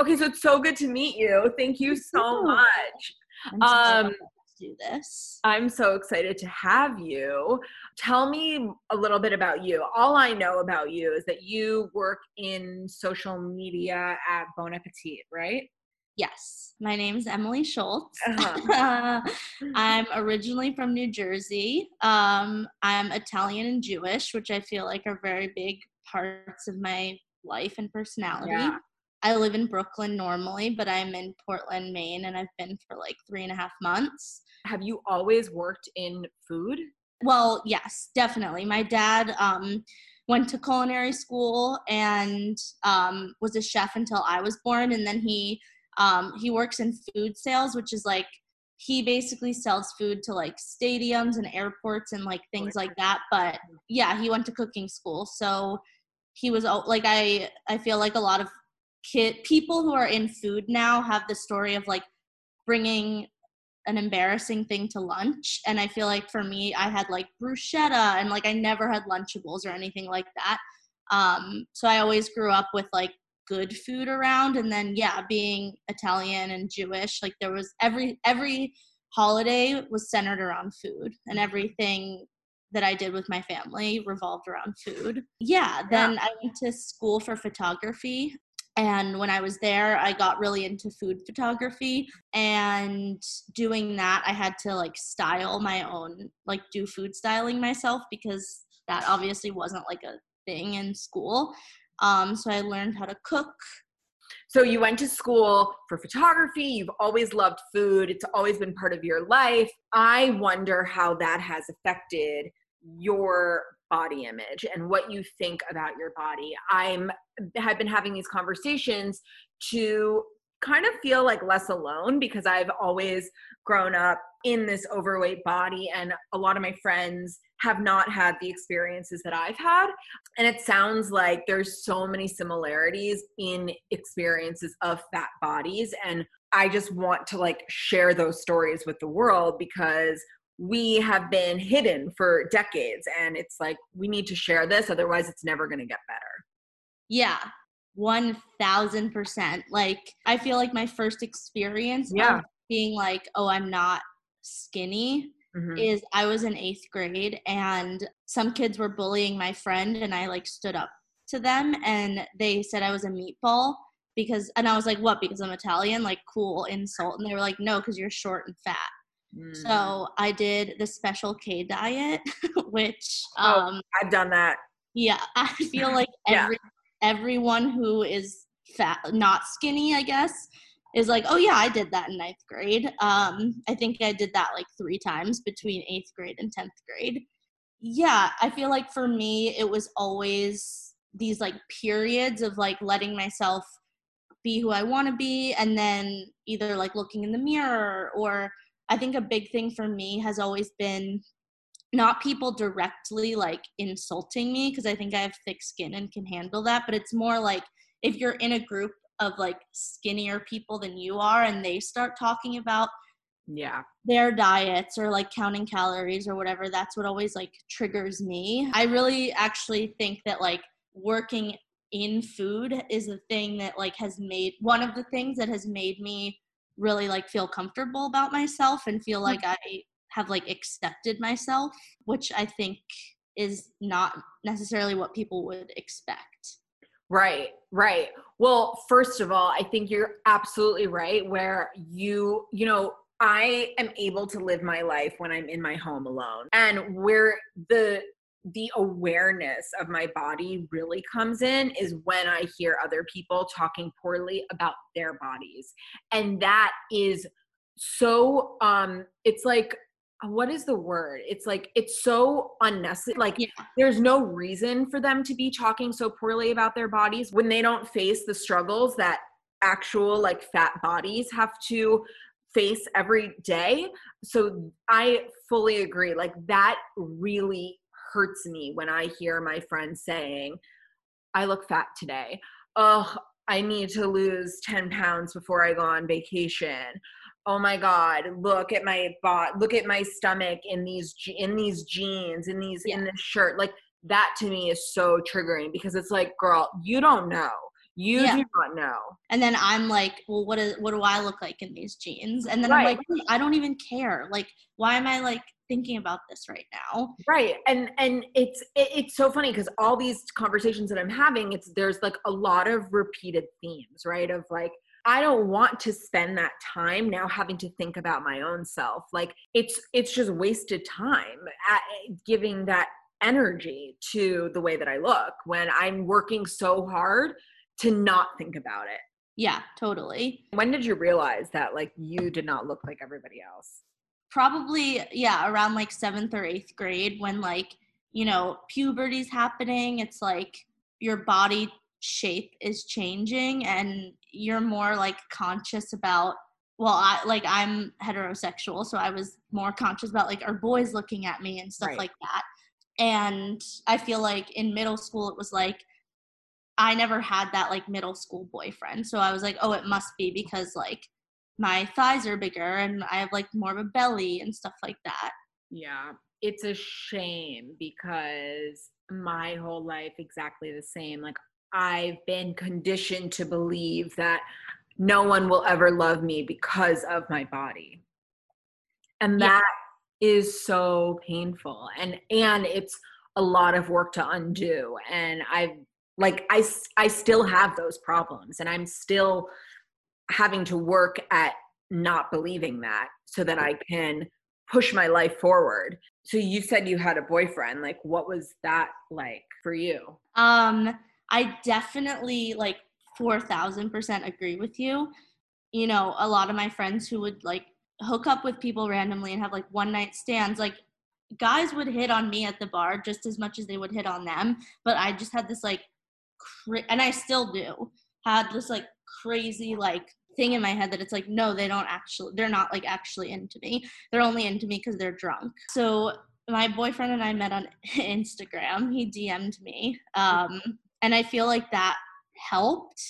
Okay, so it's so good to meet you. Thank you so much. I'm so Um, excited to do this. I'm so excited to have you. Tell me a little bit about you. All I know about you is that you work in social media at Bon Appetit, right? Yes, my name's Emily Schultz. Uh-huh. I'm originally from New Jersey. Um, I'm Italian and Jewish, which I feel like are very big parts of my life and personality. Yeah. I live in Brooklyn normally, but I'm in Portland, Maine, and I've been for like three and a half months. Have you always worked in food? Well, yes, definitely. My dad um, went to culinary school and um, was a chef until I was born, and then he um, he works in food sales, which is like he basically sells food to like stadiums and airports and like things like that. But yeah, he went to cooking school, so he was like I I feel like a lot of kid people who are in food now have the story of like bringing an embarrassing thing to lunch. And i feel like for me i had like bruschetta and like i never had lunchables or anything like that. Um so i always grew up with like good food around. And then yeah being italian and jewish like there was every every holiday was centered around food. And everything that i did with my family revolved around food. Yeah then i went to school for photography and when I was there, I got really into food photography. And doing that, I had to like style my own, like do food styling myself because that obviously wasn't like a thing in school. Um, so I learned how to cook. So you went to school for photography, you've always loved food, it's always been part of your life. I wonder how that has affected your body image and what you think about your body. I'm have been having these conversations to kind of feel like less alone because I've always grown up in this overweight body and a lot of my friends have not had the experiences that I've had and it sounds like there's so many similarities in experiences of fat bodies and I just want to like share those stories with the world because we have been hidden for decades and it's like we need to share this otherwise it's never going to get better Yeah, 1000%. Like, I feel like my first experience Yeah. of being like, oh, I'm not skinny Mhm. is I was in eighth grade and some kids were bullying my friend and I like stood up to them and they said I was a meatball because and I was like, what? Because I'm Italian? Like cool insult. And they were like, no, because you're short and fat. Mm. So I did the special K diet, which Oh. um I've done that yeah, I feel like Yeah. every everyone who is fat not skinny, I guess, is like, oh yeah, I did that in ninth grade. Um, I think I did that like three times between eighth grade and tenth grade. Yeah, I feel like for me it was always these like periods of like letting myself be who I want to be and then either like looking in the mirror or I think a big thing for me has always been not people directly like insulting me because I think I have thick skin and can handle that, but it's more like if you're in a group of like skinnier people than you are and they start talking about yeah. their diets or like counting calories or whatever that's what always like triggers me. I really actually think that like working in food is the thing that like has made one of the things that has made me really like feel comfortable about myself and feel mm. like i have like accepted myself which i think is not necessarily what people would expect Right, right. Well, first of all, I think you're absolutely right where you, you know, I am able to live my life when I'm in my home alone. And where the the awareness of my body really comes in is when I hear other people talking poorly about their bodies. And that is so um it's like what is the word? It's like it's so unnecessary. Like Yeah. there's no reason for them to be talking so poorly about their bodies when they don't face the struggles that actual like fat bodies have to face every day. So I fully agree. Like that really hurts me when I hear my friends saying, I look fat today. Oh, I need to lose 10 pounds before I go on vacation. Oh my God! Look at my bot. Look at my stomach in these in these jeans in these in this shirt. Like that to me is so triggering because it's like, girl, you don't know. You Yeah. do not know. And then I'm like, well, what is what do I look like in these jeans? And then I'm like, "Wait, I don't even care. Like, why am I like thinking about this right now? right and and it's it, it's so funny because all these conversations that i'm having it's there's like a lot of repeated themes right of like i don't want to spend that time now having to think about my own self like it's it's just wasted time at giving that energy to the way that i look when i'm working so hard to not think about it Yeah, totally. when did you realize that like you did not look like everybody else Probably, yeah, around like seventh or eighth grade when like, you know, puberty's happening. It's like your body shape is changing and you're more like conscious about well i like i'm heterosexual so i was more conscious about like are boys looking at me and stuff Right. like that and i feel like in middle school it was like i never had that like middle school boyfriend so i was like oh it must be because like my thighs are bigger and i have like more of a belly and stuff like that Yeah, it's a shame because my whole life exactly the same. Like I've been conditioned to believe that no one will ever love me because of my body. And Yeah. that is so painful and and it's a lot of work to undo and I've like i i still have those problems and I'm still having to work at not believing that so that I can push my life forward. So you said you had a boyfriend. Like what was that like for you? Um, I definitely like 4000% agree with you. You know, a lot of my friends who would like hook up with people randomly and have like one night stands, like guys would hit on me at the bar just as much as they would hit on them. But I just had this like, cra- and I still do, had this like crazy like thing in my head that it's like, no, they don't actually, they're not like actually into me. They're only into me because they're drunk. So my boyfriend and I met on Instagram. He DM'd me. Um, and I feel like that helped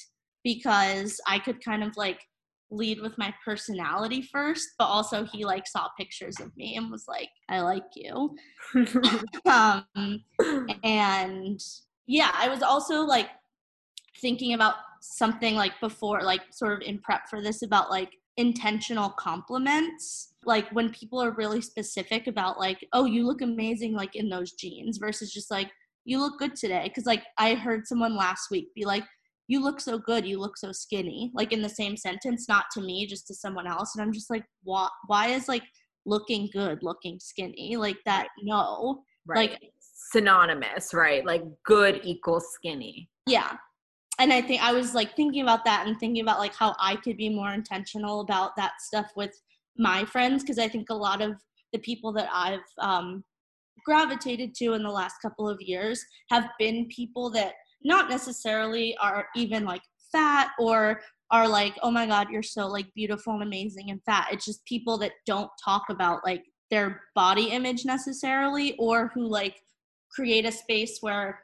because I could kind of like lead with my personality first, but also he like saw pictures of me and was like, I like you. Um, and yeah, I was also like thinking about something like before, like sort of in prep for this about like intentional compliments. Like when people are really specific about like, oh, you look amazing like in those jeans versus just like, you look good today. Cause like I heard someone last week be like, you look so good, you look so skinny, like in the same sentence, not to me, just to someone else. And I'm just like, why why is like looking good looking skinny? Like that no. right. Like synonymous, right? Like good equals skinny. yeah and i think i was like thinking about that and thinking about like how i could be more intentional about that stuff with my friends because i think a lot of the people that i've um, gravitated to in the last couple of years have been people that not necessarily are even like fat or are like oh my god you're so like beautiful and amazing and fat it's just people that don't talk about like their body image necessarily or who like create a space where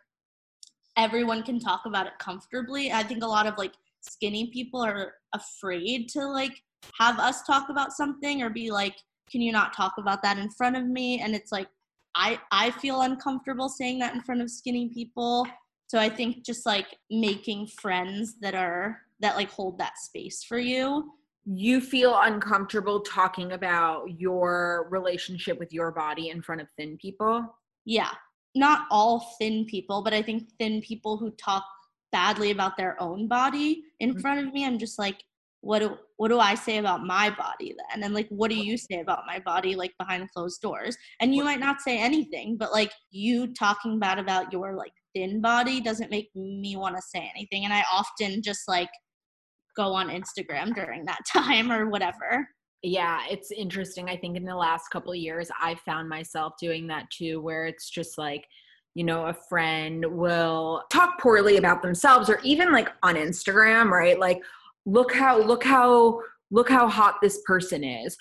everyone can talk about it comfortably. I think a lot of like skinny people are afraid to like have us talk about something or be like, can you not talk about that in front of me? And it's like I I feel uncomfortable saying that in front of skinny people. So I think just like making friends that are that like hold that space for you. You feel uncomfortable talking about your relationship with your body in front of thin people? Yeah. Not all thin people, but I think thin people who talk badly about their own body in Mhm. front of me, I'm just like, what do what do I say about my body then? And like what do you say about my body like behind closed doors? And you might not say anything, but like you talking bad about your like thin body doesn't make me want to say anything. And I often just like go on Instagram during that time or whatever. Yeah, it's interesting. I think in the last couple of years, I've found myself doing that too, where it's just like, you know, a friend will talk poorly about themselves or even like on Instagram, right? Like, look how, look how, look how hot this person is,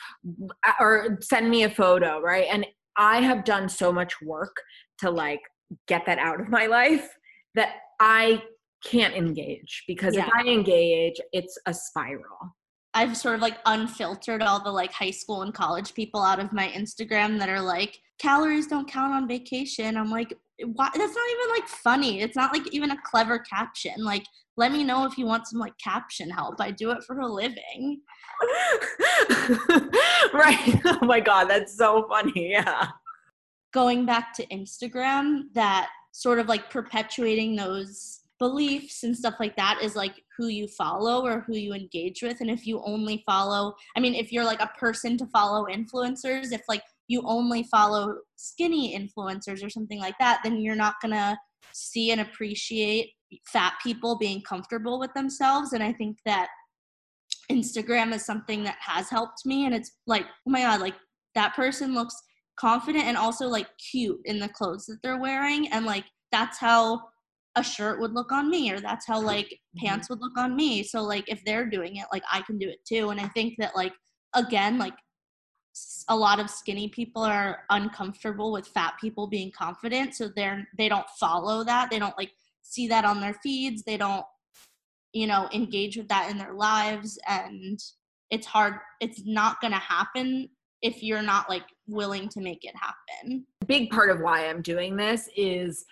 or send me a photo, right? And I have done so much work to like get that out of my life that I can't engage because if I engage, it's a spiral. I've sort of like unfiltered all the like high school and college people out of my Instagram that are like calories don't count on vacation. I'm like, why? That's not even like funny. It's not like even a clever caption. Like, let me know if you want some like caption help. I do it for a living. right. Oh my God, that's so funny. Yeah. Going back to Instagram, that sort of like perpetuating those beliefs and stuff like that is like who you follow or who you engage with. And if you only follow i mean if you're like a person to follow influencers if like you only follow skinny influencers or something like that then you're not going to see and appreciate fat people being comfortable with themselves. And i think that instagram is something that has helped me. And it's like oh my god like that person looks confident and also like cute in the clothes that they're wearing. And like that's how a shirt would look on me or that's how like mm-hmm. pants would look on me. So like if they're doing it like i can do it too. And i think that like again like a lot of skinny people are uncomfortable with fat people being confident. So they're they don't follow that. They don't like see that on their feeds. They don't you know engage with that in their lives. And it's hard it's not going to happen if you're not like willing to make it happen. Big part of why i'm doing this is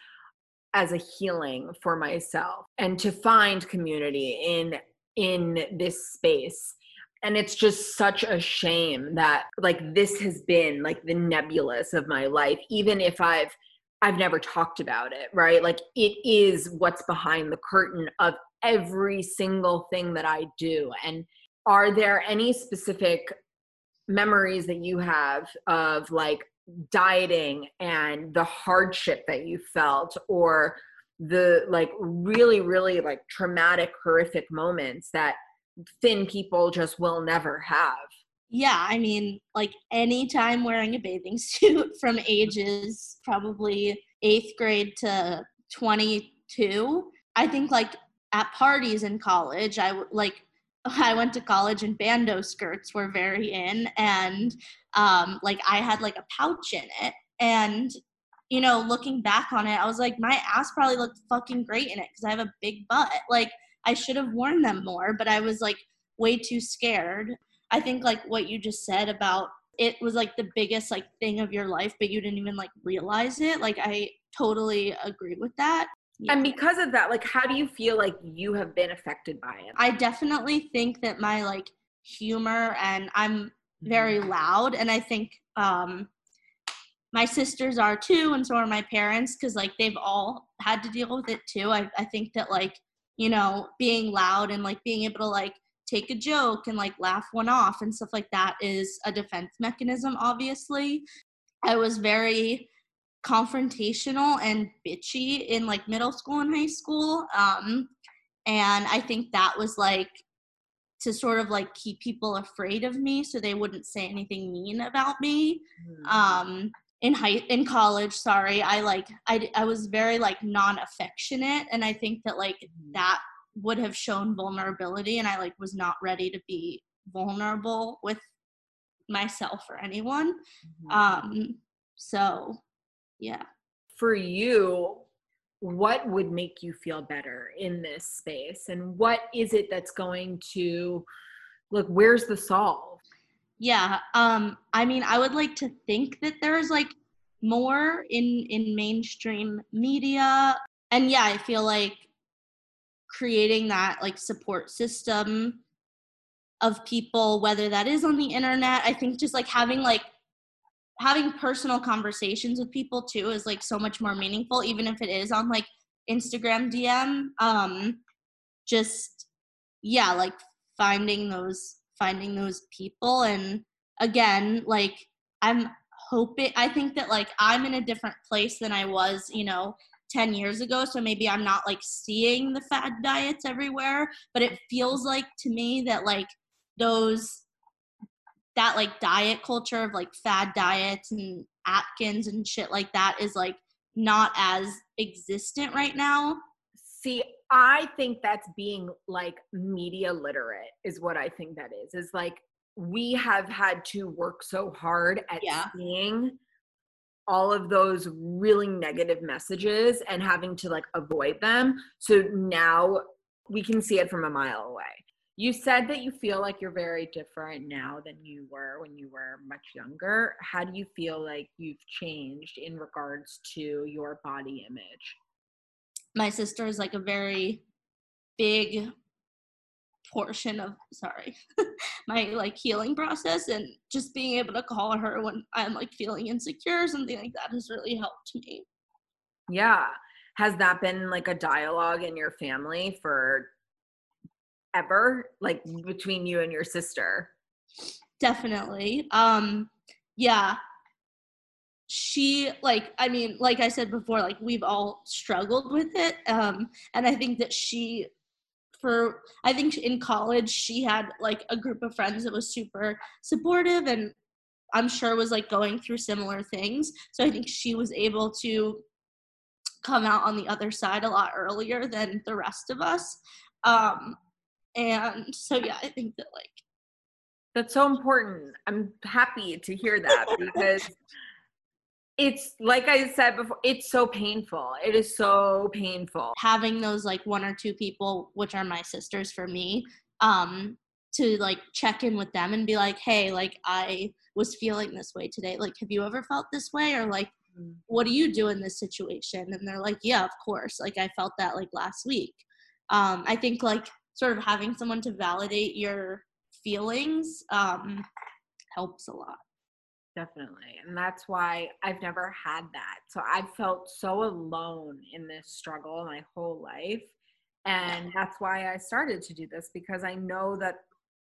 as a healing for myself and to find community in in this space. And it's just such a shame that like this has been like the nebulous of my life even if i've i've never talked about it right? Like it is what's behind the curtain of every single thing that i do. And are there any specific memories that you have of like dieting and the hardship that you felt or the like really really like traumatic horrific moments that thin people just will never have. Yeah i mean like anytime wearing a bathing suit from ages probably eighth grade to 22 i think like at parties in college i like I went to college and bandeau skirts were very in and um like I had like a pouch in it. And you know looking back on it I was like my ass probably looked fucking great in it cuz I have a big butt. Like I should have worn them more but I was like way too scared. I think like what you just said about it was like the biggest like thing of your life but you didn't even like realize it like I totally agree with that yeah. And because of that, like, how do you feel like you have been affected by it? I definitely think that my like humor and I'm very mm-hmm. loud, and I think um, my sisters are too, and so are my parents because like they've all had to deal with it too. I I think that like you know being loud and like being able to like take a joke and like laugh one off and stuff like that is a defense mechanism. Obviously, I was very confrontational and bitchy in like middle school and high school. Um, and I think that was like to sort of like keep people afraid of me so they wouldn't say anything mean about me. Mm. Um, in high in college, sorry, I like I I was very like non-affectionate and I think that like mm-hmm. that would have shown vulnerability and I like was not ready to be vulnerable with myself or anyone. Mm-hmm. Um so yeah. For you what would make you feel better in this space? And what is it that's going to look where's the solve? Yeah um i mean i would like to think that there's like more in in mainstream media. And yeah i feel like creating that like support system of people whether that is on the internet i think just like having like having personal conversations with people too is like so much more meaningful even if it is on like instagram dm um just yeah like finding those finding those people. And again like i'm hoping i think that like i'm in a different place than i was you know 10 years ago. So maybe i'm not like seeing the fad diets everywhere but it feels like to me that like those that like diet culture of like fad diets and Atkins and shit like that is like not as existent right now. See, I think that's being like media literate is what I think that is. Is like we have had to work so hard at yeah. seeing all of those really negative messages and having to like avoid them. So now we can see it from a mile away You said that you feel like you're very different now than you were when you were much younger. How do you feel like you've changed in regards to your body image? My sister is like a very big portion of sorry my like healing process and just being able to call her when i'm like feeling insecure or something like that has really helped me yeah has that been like a dialogue in your family for ever like between you and your sister? Definitely. Um yeah. She like i mean like i said before like we've all struggled with it um and i think that she for i think in college she had like a group of friends that was super supportive and i'm sure was like going through similar things. So i think she was able to come out on the other side a lot earlier than the rest of us. Um and so yeah i think that like that's so important. I'm happy to hear that because it's like i said before it's so painful. It is so painful. Having those like one or two people which are my sisters for me um to like check in with them and be like hey like i was feeling this way today. Like have you ever felt this way? Or like mm. what do you do in this situation? And they're like yeah of course. Like i felt that like last week. Um i think like sort of having someone to validate your feelings um, helps a lot. Definitely. And that's why I've never had that. So I've felt so alone in this struggle my whole life. And that's why I started to do this because I know that,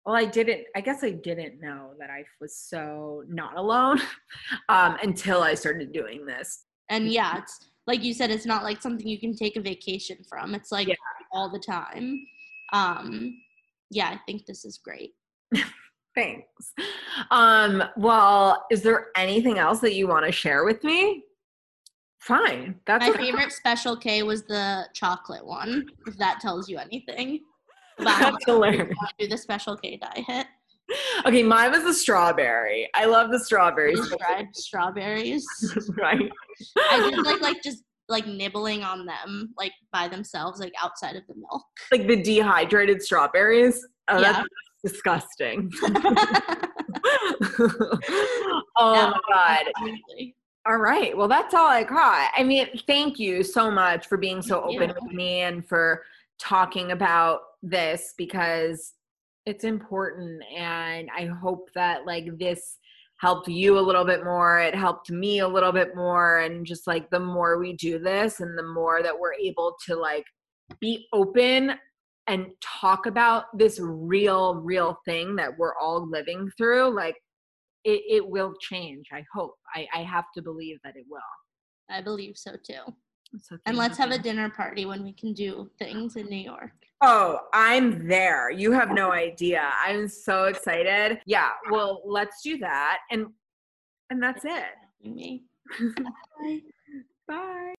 well, I didn't, I guess I didn't know that I was so not alone um, until I started doing this. And yeah, it's like you said, it's not like something you can take a vacation from. It's like yeah. all the time um, yeah, I think this is great. Thanks. Um, well, is there anything else that you want to share with me? Fine. That's my favorite special K was the chocolate one, if that tells you anything. That's hilarious. Do the special K diet. Okay, mine was the strawberry. I love the strawberries. Dried strawberries. right. I did like like just like nibbling on them like by themselves like outside of the milk like the dehydrated strawberries oh, yeah. that's disgusting oh my god absolutely. all right well that's all i got i mean thank you so much for being so thank open you. with me and for talking about this because it's important and i hope that like this helped you a little bit more it helped me a little bit more and just like the more we do this and the more that we're able to like be open and talk about this real real thing that we're all living through like it, it will change i hope. I, I have to believe that it will. I believe so too so and let's have a dinner party when we can do things in New York. Oh, I'm there. You have no idea. I'm so excited. Yeah, well, let's do that. And and that's it. Me. Bye. Bye.